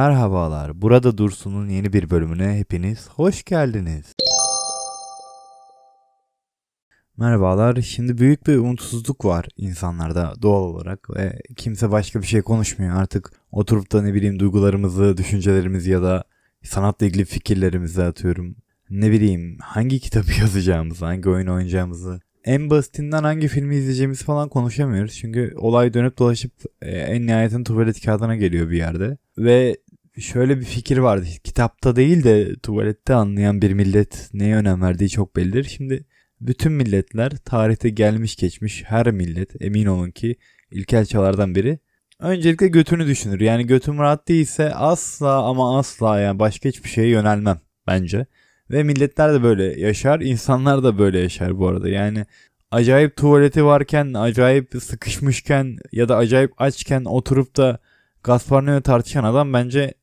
Merhabalar. Burada Dursun'un yeni bir bölümüne hepiniz hoş geldiniz. Merhabalar. Şimdi büyük bir umutsuzluk var insanlarda doğal olarak ve kimse başka bir şey konuşmuyor. Artık oturup da ne bileyim duygularımızı, düşüncelerimizi ya da sanatla ilgili fikirlerimizi atıyorum. Ne bileyim hangi kitabı yazacağımızı, hangi oyun oynayacağımızı, en basitinden hangi filmi izleyeceğimizi falan konuşamıyoruz. Çünkü olay dönüp dolaşıp e, en nihayetin tuvalet kağıdına geliyor bir yerde. Ve şöyle bir fikir vardı. Kitapta değil de tuvalette anlayan bir millet neye önem verdiği çok bellidir. Şimdi bütün milletler tarihte gelmiş geçmiş her millet emin olun ki ilkel çağlardan biri öncelikle götünü düşünür. Yani götüm rahat değilse asla ama asla yani başka hiçbir şeye yönelmem bence. Ve milletler de böyle yaşar, insanlar da böyle yaşar bu arada. Yani acayip tuvaleti varken, acayip sıkışmışken ya da acayip açken oturup da Gasparino'yu tartışan adam bence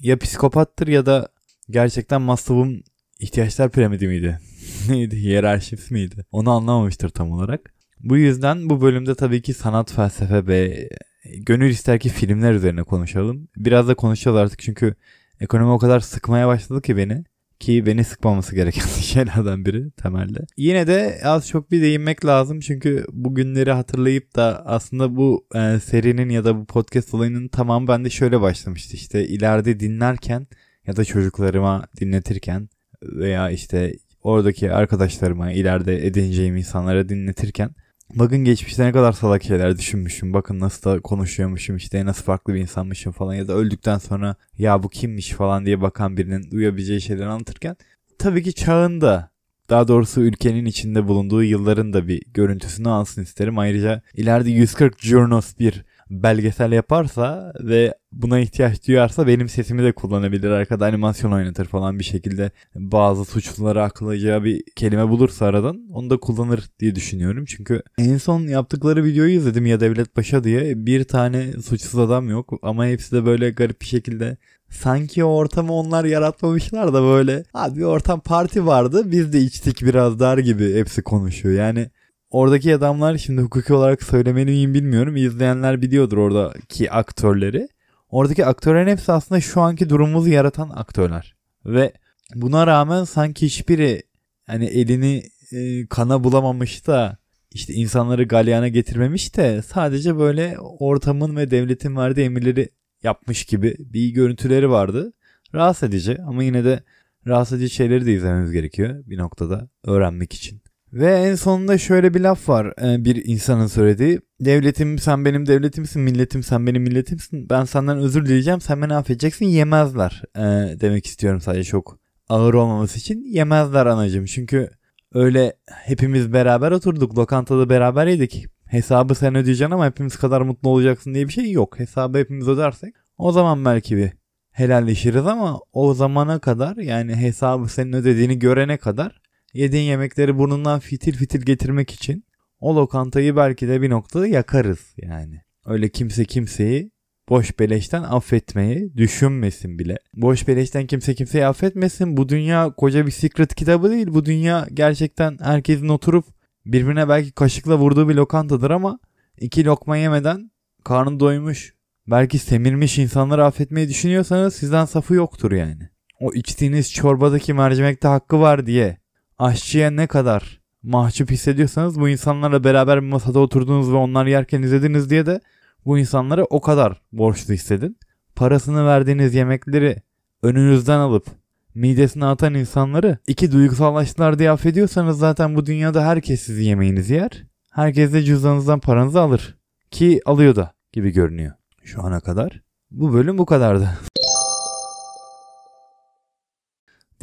ya psikopattır ya da gerçekten Maslow'un ihtiyaçlar piramidi miydi? Neydi? Hiyerarşisi miydi? Onu anlamamıştır tam olarak. Bu yüzden bu bölümde tabii ki sanat, felsefe ve gönül ister ki filmler üzerine konuşalım. Biraz da konuşacağız artık çünkü ekonomi o kadar sıkmaya başladı ki beni. Ki beni sıkmaması gereken şeylerden biri temelde. Yine de az çok bir değinmek lazım çünkü bu günleri hatırlayıp da aslında bu e, serinin ya da bu podcast olayının tamamı bende şöyle başlamıştı. İşte ileride dinlerken ya da çocuklarıma dinletirken veya işte oradaki arkadaşlarıma ileride edineceğim insanlara dinletirken Bakın geçmişte ne kadar salak şeyler düşünmüşüm. Bakın nasıl da konuşuyormuşum işte nasıl farklı bir insanmışım falan ya da öldükten sonra ya bu kimmiş falan diye bakan birinin duyabileceği şeyleri anlatırken tabii ki çağında daha doğrusu ülkenin içinde bulunduğu yılların da bir görüntüsünü alsın isterim. Ayrıca ileride 140 Journos bir belgesel yaparsa ve buna ihtiyaç duyarsa benim sesimi de kullanabilir. Arkada animasyon oynatır falan bir şekilde bazı suçluları aklayacağı bir kelime bulursa aradan onu da kullanır diye düşünüyorum. Çünkü en son yaptıkları videoyu izledim ya Devlet Paşa diye bir tane suçsuz adam yok ama hepsi de böyle garip bir şekilde sanki o ortamı onlar yaratmamışlar da böyle abi ortam parti vardı biz de içtik biraz dar gibi hepsi konuşuyor. Yani oradaki adamlar şimdi hukuki olarak söylemeli miyim bilmiyorum. İzleyenler biliyordur oradaki aktörleri. Oradaki aktörlerin hepsi aslında şu anki durumumuzu yaratan aktörler. Ve buna rağmen sanki hiçbiri hani elini e, kana bulamamış da işte insanları galyana getirmemiş de sadece böyle ortamın ve devletin verdiği emirleri yapmış gibi bir görüntüleri vardı. Rahatsız edici ama yine de rahatsız edici şeyleri de izlememiz gerekiyor bir noktada öğrenmek için. Ve en sonunda şöyle bir laf var e, bir insanın söylediği. Devletim sen benim devletimsin, milletim sen benim milletimsin. Ben senden özür dileyeceğim, sen beni affedeceksin yemezler e, demek istiyorum sadece çok ağır olmaması için. Yemezler anacım çünkü öyle hepimiz beraber oturduk, lokantada beraber yedik. Hesabı sen ödeyeceksin ama hepimiz kadar mutlu olacaksın diye bir şey yok. Hesabı hepimiz ödersek o zaman belki bir helalleşiriz ama o zamana kadar yani hesabı senin ödediğini görene kadar yediğin yemekleri burnundan fitil fitil getirmek için o lokantayı belki de bir noktada yakarız yani. Öyle kimse kimseyi boş beleşten affetmeyi düşünmesin bile. Boş beleşten kimse kimseyi affetmesin. Bu dünya koca bir secret kitabı değil. Bu dünya gerçekten herkesin oturup birbirine belki kaşıkla vurduğu bir lokantadır ama iki lokma yemeden karnı doymuş, belki semirmiş insanları affetmeyi düşünüyorsanız sizden safı yoktur yani. O içtiğiniz çorbadaki mercimekte hakkı var diye aşçıya ne kadar mahcup hissediyorsanız bu insanlarla beraber bir masada oturdunuz ve onlar yerken izlediniz diye de bu insanları o kadar borçlu hissedin. Parasını verdiğiniz yemekleri önünüzden alıp midesine atan insanları iki duygusallaştılar diye affediyorsanız zaten bu dünyada herkes sizi yemeğinizi yer. Herkes de cüzdanınızdan paranızı alır. Ki alıyor da gibi görünüyor şu ana kadar. Bu bölüm bu kadardı.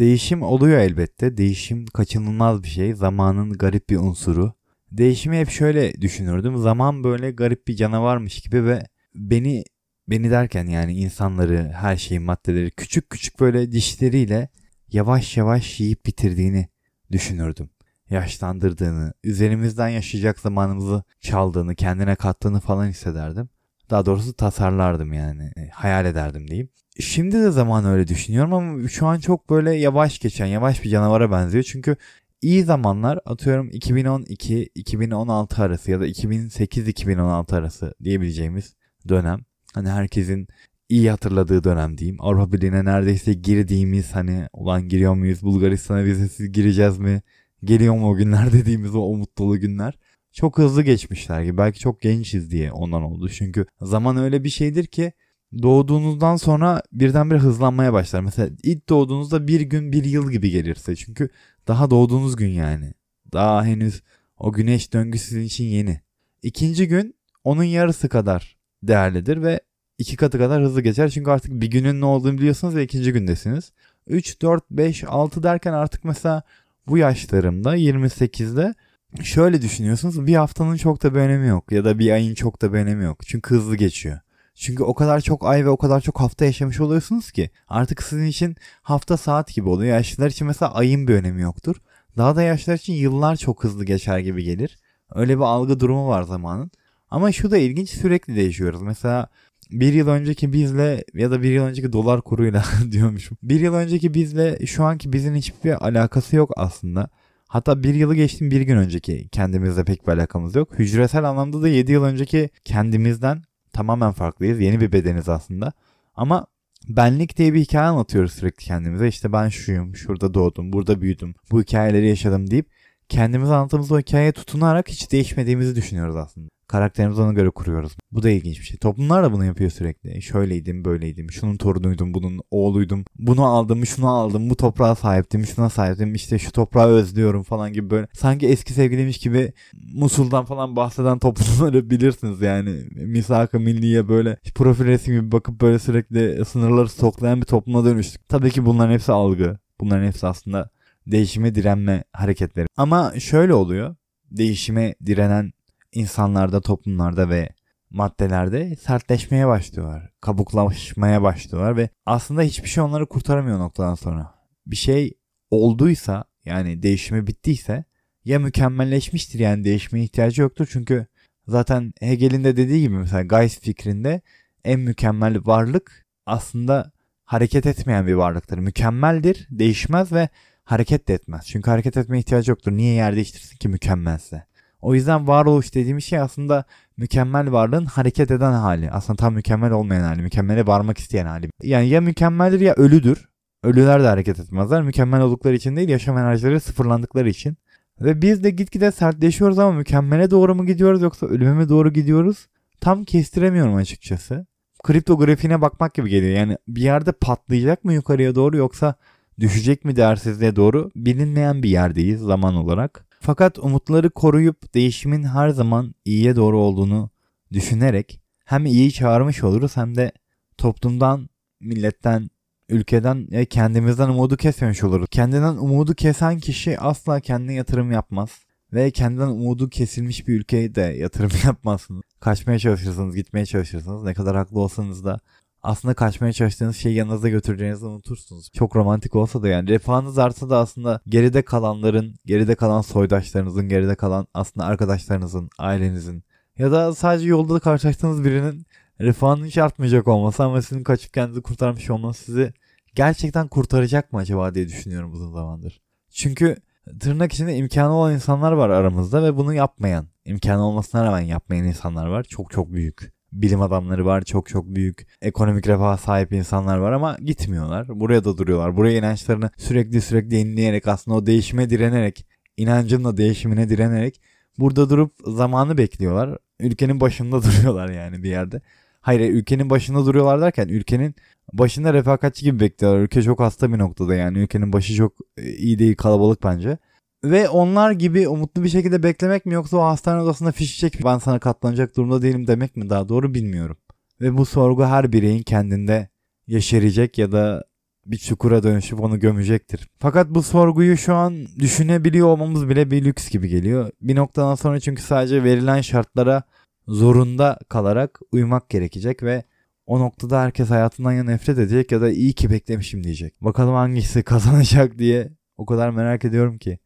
Değişim oluyor elbette. Değişim kaçınılmaz bir şey. Zamanın garip bir unsuru. Değişimi hep şöyle düşünürdüm. Zaman böyle garip bir canavarmış gibi ve beni beni derken yani insanları, her şeyi, maddeleri küçük küçük böyle dişleriyle yavaş yavaş yiyip bitirdiğini düşünürdüm. Yaşlandırdığını, üzerimizden yaşayacak zamanımızı çaldığını, kendine kattığını falan hissederdim. Daha doğrusu tasarlardım yani. E, hayal ederdim diyeyim. Şimdi de zaman öyle düşünüyorum ama şu an çok böyle yavaş geçen, yavaş bir canavara benziyor. Çünkü iyi zamanlar atıyorum 2012-2016 arası ya da 2008-2016 arası diyebileceğimiz dönem. Hani herkesin iyi hatırladığı dönem diyeyim. Avrupa Birliği'ne neredeyse girdiğimiz hani ulan giriyor muyuz Bulgaristan'a vizesiz gireceğiz mi? Geliyor mu o günler dediğimiz o umut dolu günler. Çok hızlı geçmişler gibi. Belki çok gençiz diye ondan oldu. Çünkü zaman öyle bir şeydir ki doğduğunuzdan sonra birdenbire hızlanmaya başlar. Mesela ilk doğduğunuzda bir gün bir yıl gibi gelirse. Çünkü daha doğduğunuz gün yani. Daha henüz o güneş döngüsü sizin için yeni. İkinci gün onun yarısı kadar değerlidir ve iki katı kadar hızlı geçer. Çünkü artık bir günün ne olduğunu biliyorsunuz ve ikinci gündesiniz. 3, 4, 5, 6 derken artık mesela bu yaşlarımda 28'de şöyle düşünüyorsunuz bir haftanın çok da bir önemi yok ya da bir ayın çok da bir önemi yok. Çünkü hızlı geçiyor. Çünkü o kadar çok ay ve o kadar çok hafta yaşamış oluyorsunuz ki artık sizin için hafta saat gibi oluyor. Yaşlılar için mesela ayın bir önemi yoktur. Daha da yaşlılar için yıllar çok hızlı geçer gibi gelir. Öyle bir algı durumu var zamanın. Ama şu da ilginç sürekli değişiyoruz. Mesela bir yıl önceki bizle ya da bir yıl önceki dolar kuruyla diyormuşum. Bir yıl önceki bizle şu anki bizim hiçbir alakası yok aslında. Hatta bir yılı geçtim bir gün önceki kendimizle pek bir alakamız yok. Hücresel anlamda da 7 yıl önceki kendimizden tamamen farklıyız. Yeni bir bedeniz aslında. Ama benlik diye bir hikaye anlatıyoruz sürekli kendimize. İşte ben şuyum, şurada doğdum, burada büyüdüm, bu hikayeleri yaşadım deyip kendimize anlattığımız o hikayeye tutunarak hiç değişmediğimizi düşünüyoruz aslında. Karakterimizi ona göre kuruyoruz. Bu da ilginç bir şey. Toplumlar da bunu yapıyor sürekli. Şöyleydim, böyleydim, şunun torunuydum, bunun oğluydum, bunu aldım, şunu aldım, bu toprağa sahiptim, şuna sahiptim, işte şu toprağı özlüyorum falan gibi böyle. Sanki eski sevgiliymiş gibi Musul'dan falan bahseden toplumları bilirsiniz yani. Misak-ı Milliye böyle profil resmi gibi bakıp böyle sürekli sınırları stoklayan bir topluma dönüştük. Tabii ki bunların hepsi algı. Bunların hepsi aslında değişime direnme hareketleri. Ama şöyle oluyor. Değişime direnen insanlarda, toplumlarda ve maddelerde sertleşmeye başlıyorlar. Kabuklaşmaya başlıyorlar ve aslında hiçbir şey onları kurtaramıyor noktadan sonra. Bir şey olduysa yani değişimi bittiyse ya mükemmelleşmiştir yani değişmeye ihtiyacı yoktur çünkü zaten Hegel'in de dediği gibi mesela Geist fikrinde en mükemmel varlık aslında hareket etmeyen bir varlıktır. Mükemmeldir, değişmez ve hareket de etmez. Çünkü hareket etmeye ihtiyacı yoktur. Niye yer değiştirsin ki mükemmelse? O yüzden varoluş dediğimiz şey aslında mükemmel varlığın hareket eden hali. Aslında tam mükemmel olmayan hali. Mükemmele varmak isteyen hali. Yani ya mükemmeldir ya ölüdür. Ölüler de hareket etmezler. Mükemmel oldukları için değil yaşam enerjileri sıfırlandıkları için. Ve biz de gitgide sertleşiyoruz ama mükemmele doğru mu gidiyoruz yoksa ölüme mi doğru gidiyoruz? Tam kestiremiyorum açıkçası. Kripto grafiğine bakmak gibi geliyor. Yani bir yerde patlayacak mı yukarıya doğru yoksa düşecek mi değersizliğe doğru bilinmeyen bir yerdeyiz zaman olarak. Fakat umutları koruyup değişimin her zaman iyiye doğru olduğunu düşünerek hem iyi çağırmış oluruz hem de toplumdan, milletten, ülkeden ve kendimizden umudu kesmemiş oluruz. Kendinden umudu kesen kişi asla kendine yatırım yapmaz. Ve kendinden umudu kesilmiş bir ülkeye de yatırım yapmazsınız. Kaçmaya çalışırsınız, gitmeye çalışırsınız. Ne kadar haklı olsanız da aslında kaçmaya çalıştığınız şeyi yanınızda götüreceğinizi unutursunuz. Çok romantik olsa da yani refahınız artsa da aslında geride kalanların, geride kalan soydaşlarınızın, geride kalan aslında arkadaşlarınızın, ailenizin ya da sadece yolda karşılaştığınız birinin refahının hiç artmayacak olması ama sizin kaçıp kendinizi kurtarmış olması sizi gerçekten kurtaracak mı acaba diye düşünüyorum uzun zamandır. Çünkü tırnak içinde imkanı olan insanlar var aramızda ve bunu yapmayan, imkanı olmasına rağmen yapmayan insanlar var. Çok çok büyük bilim adamları var. Çok çok büyük ekonomik refaha sahip insanlar var ama gitmiyorlar. Buraya da duruyorlar. Buraya inançlarını sürekli sürekli yenileyerek aslında o değişime direnerek inancın değişimine direnerek burada durup zamanı bekliyorlar. Ülkenin başında duruyorlar yani bir yerde. Hayır ülkenin başında duruyorlar derken ülkenin başında refakatçi gibi bekliyorlar. Ülke çok hasta bir noktada yani. Ülkenin başı çok e, iyi değil kalabalık bence. Ve onlar gibi umutlu bir şekilde beklemek mi yoksa o hastane odasında fiş çek ben sana katlanacak durumda değilim demek mi daha doğru bilmiyorum. Ve bu sorgu her bireyin kendinde yeşerecek ya da bir çukura dönüşüp onu gömecektir. Fakat bu sorguyu şu an düşünebiliyor olmamız bile bir lüks gibi geliyor. Bir noktadan sonra çünkü sadece verilen şartlara zorunda kalarak uymak gerekecek ve o noktada herkes hayatından ya nefret edecek ya da iyi ki beklemişim diyecek. Bakalım hangisi kazanacak diye o kadar merak ediyorum ki.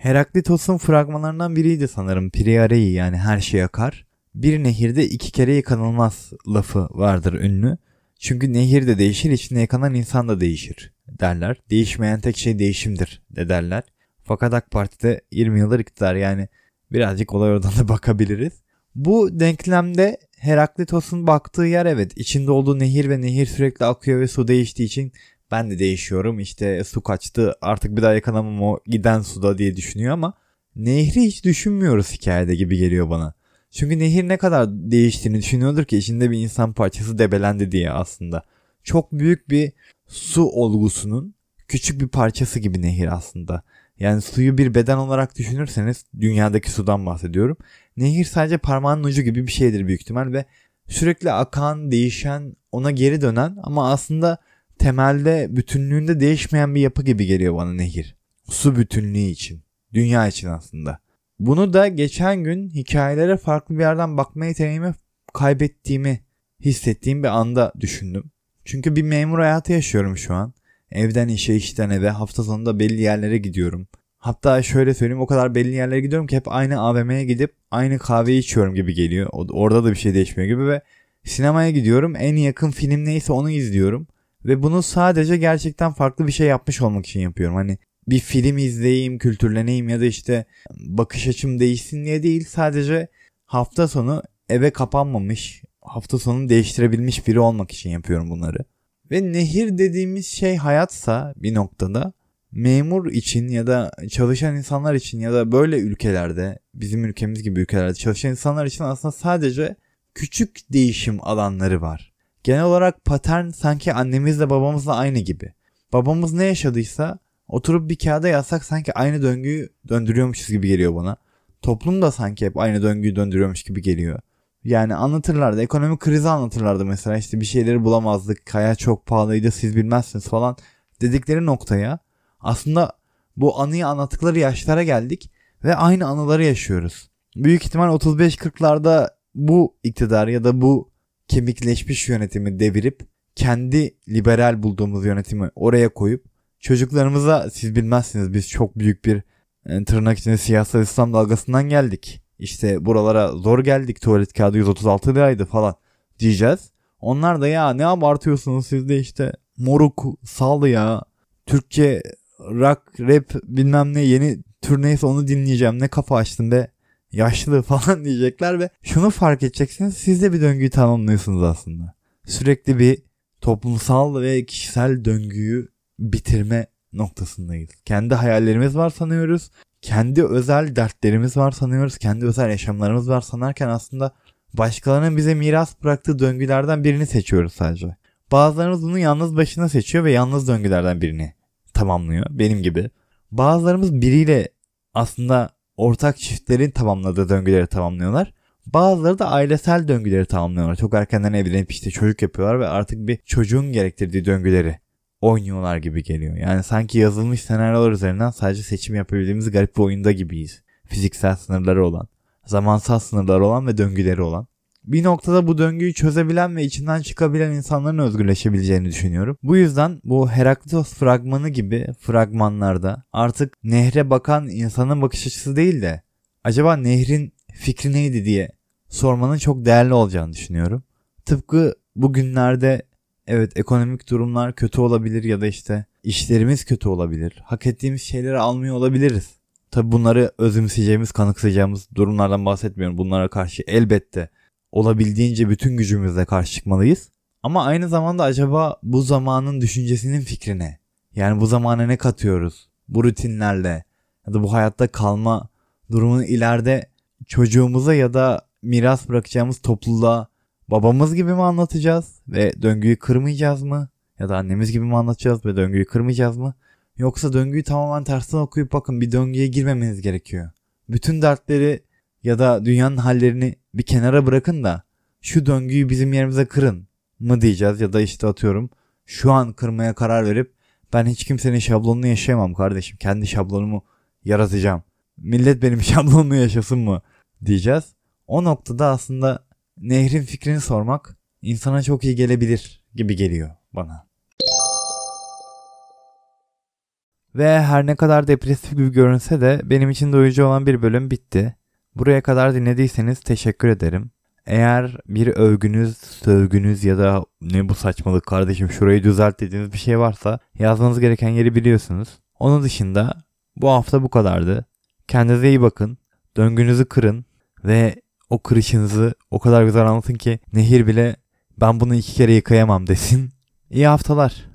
Heraklitos'un fragmanlarından biriydi sanırım. Priarei yani her şey akar. Bir nehirde iki kere yıkanılmaz lafı vardır ünlü. Çünkü nehir de değişir, içinde yıkanan insan da değişir derler. Değişmeyen tek şey değişimdir de derler. Fakat AK Parti'de 20 yıldır iktidar yani birazcık olay oradan da bakabiliriz. Bu denklemde Heraklitos'un baktığı yer evet içinde olduğu nehir ve nehir sürekli akıyor ve su değiştiği için ben de değişiyorum işte su kaçtı artık bir daha yakalamam o giden suda diye düşünüyor ama nehri hiç düşünmüyoruz hikayede gibi geliyor bana. Çünkü nehir ne kadar değiştiğini düşünüyordur ki içinde bir insan parçası debelendi diye aslında. Çok büyük bir su olgusunun küçük bir parçası gibi nehir aslında. Yani suyu bir beden olarak düşünürseniz dünyadaki sudan bahsediyorum. Nehir sadece parmağın ucu gibi bir şeydir büyük ihtimal ve sürekli akan, değişen, ona geri dönen ama aslında temelde bütünlüğünde değişmeyen bir yapı gibi geliyor bana nehir. Su bütünlüğü için. Dünya için aslında. Bunu da geçen gün hikayelere farklı bir yerden bakma yeteneğimi kaybettiğimi hissettiğim bir anda düşündüm. Çünkü bir memur hayatı yaşıyorum şu an. Evden işe işten eve hafta sonunda belli yerlere gidiyorum. Hatta şöyle söyleyeyim o kadar belli yerlere gidiyorum ki hep aynı AVM'ye gidip aynı kahveyi içiyorum gibi geliyor. Orada da bir şey değişmiyor gibi ve sinemaya gidiyorum. En yakın film neyse onu izliyorum. Ve bunu sadece gerçekten farklı bir şey yapmış olmak için yapıyorum. Hani bir film izleyeyim, kültürleneyim ya da işte bakış açım değişsin diye değil. Sadece hafta sonu eve kapanmamış, hafta sonunu değiştirebilmiş biri olmak için yapıyorum bunları. Ve nehir dediğimiz şey hayatsa bir noktada memur için ya da çalışan insanlar için ya da böyle ülkelerde bizim ülkemiz gibi ülkelerde çalışan insanlar için aslında sadece küçük değişim alanları var. Genel olarak patern sanki annemizle babamızla aynı gibi. Babamız ne yaşadıysa oturup bir kağıda yazsak sanki aynı döngüyü döndürüyormuşuz gibi geliyor bana. Toplum da sanki hep aynı döngüyü döndürüyormuş gibi geliyor. Yani anlatırlardı. Ekonomik krizi anlatırlardı mesela. işte bir şeyleri bulamazdık. Kaya çok pahalıydı siz bilmezsiniz falan dedikleri noktaya aslında bu anıyı anlattıkları yaşlara geldik ve aynı anıları yaşıyoruz. Büyük ihtimal 35-40'larda bu iktidar ya da bu kemikleşmiş yönetimi devirip kendi liberal bulduğumuz yönetimi oraya koyup çocuklarımıza siz bilmezsiniz biz çok büyük bir e, tırnak içinde siyasal İslam dalgasından geldik. İşte buralara zor geldik tuvalet kağıdı 136 liraydı falan diyeceğiz. Onlar da ya ne abartıyorsunuz siz de işte moruk sal ya Türkçe rock rap bilmem ne yeni tür neyse onu dinleyeceğim ne kafa açtın be yaşlı falan diyecekler ve şunu fark edeceksiniz siz de bir döngüyü tamamlıyorsunuz aslında. Sürekli bir toplumsal ve kişisel döngüyü bitirme noktasındayız. Kendi hayallerimiz var sanıyoruz. Kendi özel dertlerimiz var sanıyoruz. Kendi özel yaşamlarımız var sanarken aslında başkalarının bize miras bıraktığı döngülerden birini seçiyoruz sadece. Bazılarımız bunu yalnız başına seçiyor ve yalnız döngülerden birini tamamlıyor benim gibi. Bazılarımız biriyle aslında ortak çiftlerin tamamladığı döngüleri tamamlıyorlar. Bazıları da ailesel döngüleri tamamlıyorlar. Çok erkenden evlenip işte çocuk yapıyorlar ve artık bir çocuğun gerektirdiği döngüleri oynuyorlar gibi geliyor. Yani sanki yazılmış senaryolar üzerinden sadece seçim yapabildiğimiz garip bir oyunda gibiyiz. Fiziksel sınırları olan, zamansal sınırları olan ve döngüleri olan. Bir noktada bu döngüyü çözebilen ve içinden çıkabilen insanların özgürleşebileceğini düşünüyorum. Bu yüzden bu Heraklitos fragmanı gibi fragmanlarda artık nehre bakan insanın bakış açısı değil de acaba nehrin fikri neydi diye sormanın çok değerli olacağını düşünüyorum. Tıpkı bugünlerde evet ekonomik durumlar kötü olabilir ya da işte işlerimiz kötü olabilir. Hak ettiğimiz şeyleri almıyor olabiliriz. Tabi bunları özümseyeceğimiz, kanıksayacağımız durumlardan bahsetmiyorum. Bunlara karşı elbette olabildiğince bütün gücümüzle karşı çıkmalıyız. Ama aynı zamanda acaba bu zamanın düşüncesinin fikri ne? Yani bu zamana ne katıyoruz? Bu rutinlerle ya da bu hayatta kalma durumunu ileride çocuğumuza ya da miras bırakacağımız topluluğa babamız gibi mi anlatacağız ve döngüyü kırmayacağız mı? Ya da annemiz gibi mi anlatacağız ve döngüyü kırmayacağız mı? Yoksa döngüyü tamamen tersten okuyup bakın bir döngüye girmemeniz gerekiyor. Bütün dertleri ya da dünyanın hallerini bir kenara bırakın da şu döngüyü bizim yerimize kırın mı diyeceğiz ya da işte atıyorum şu an kırmaya karar verip ben hiç kimsenin şablonunu yaşayamam kardeşim kendi şablonumu yaratacağım. Millet benim şablonumu yaşasın mı diyeceğiz. O noktada aslında nehrin fikrini sormak insana çok iyi gelebilir gibi geliyor bana. Ve her ne kadar depresif gibi görünse de benim için doyurucu olan bir bölüm bitti. Buraya kadar dinlediyseniz teşekkür ederim. Eğer bir övgünüz, sövgünüz ya da ne bu saçmalık kardeşim şurayı düzelt dediğiniz bir şey varsa yazmanız gereken yeri biliyorsunuz. Onun dışında bu hafta bu kadardı. Kendinize iyi bakın. Döngünüzü kırın ve o kırışınızı o kadar güzel anlatın ki nehir bile ben bunu iki kere yıkayamam desin. İyi haftalar.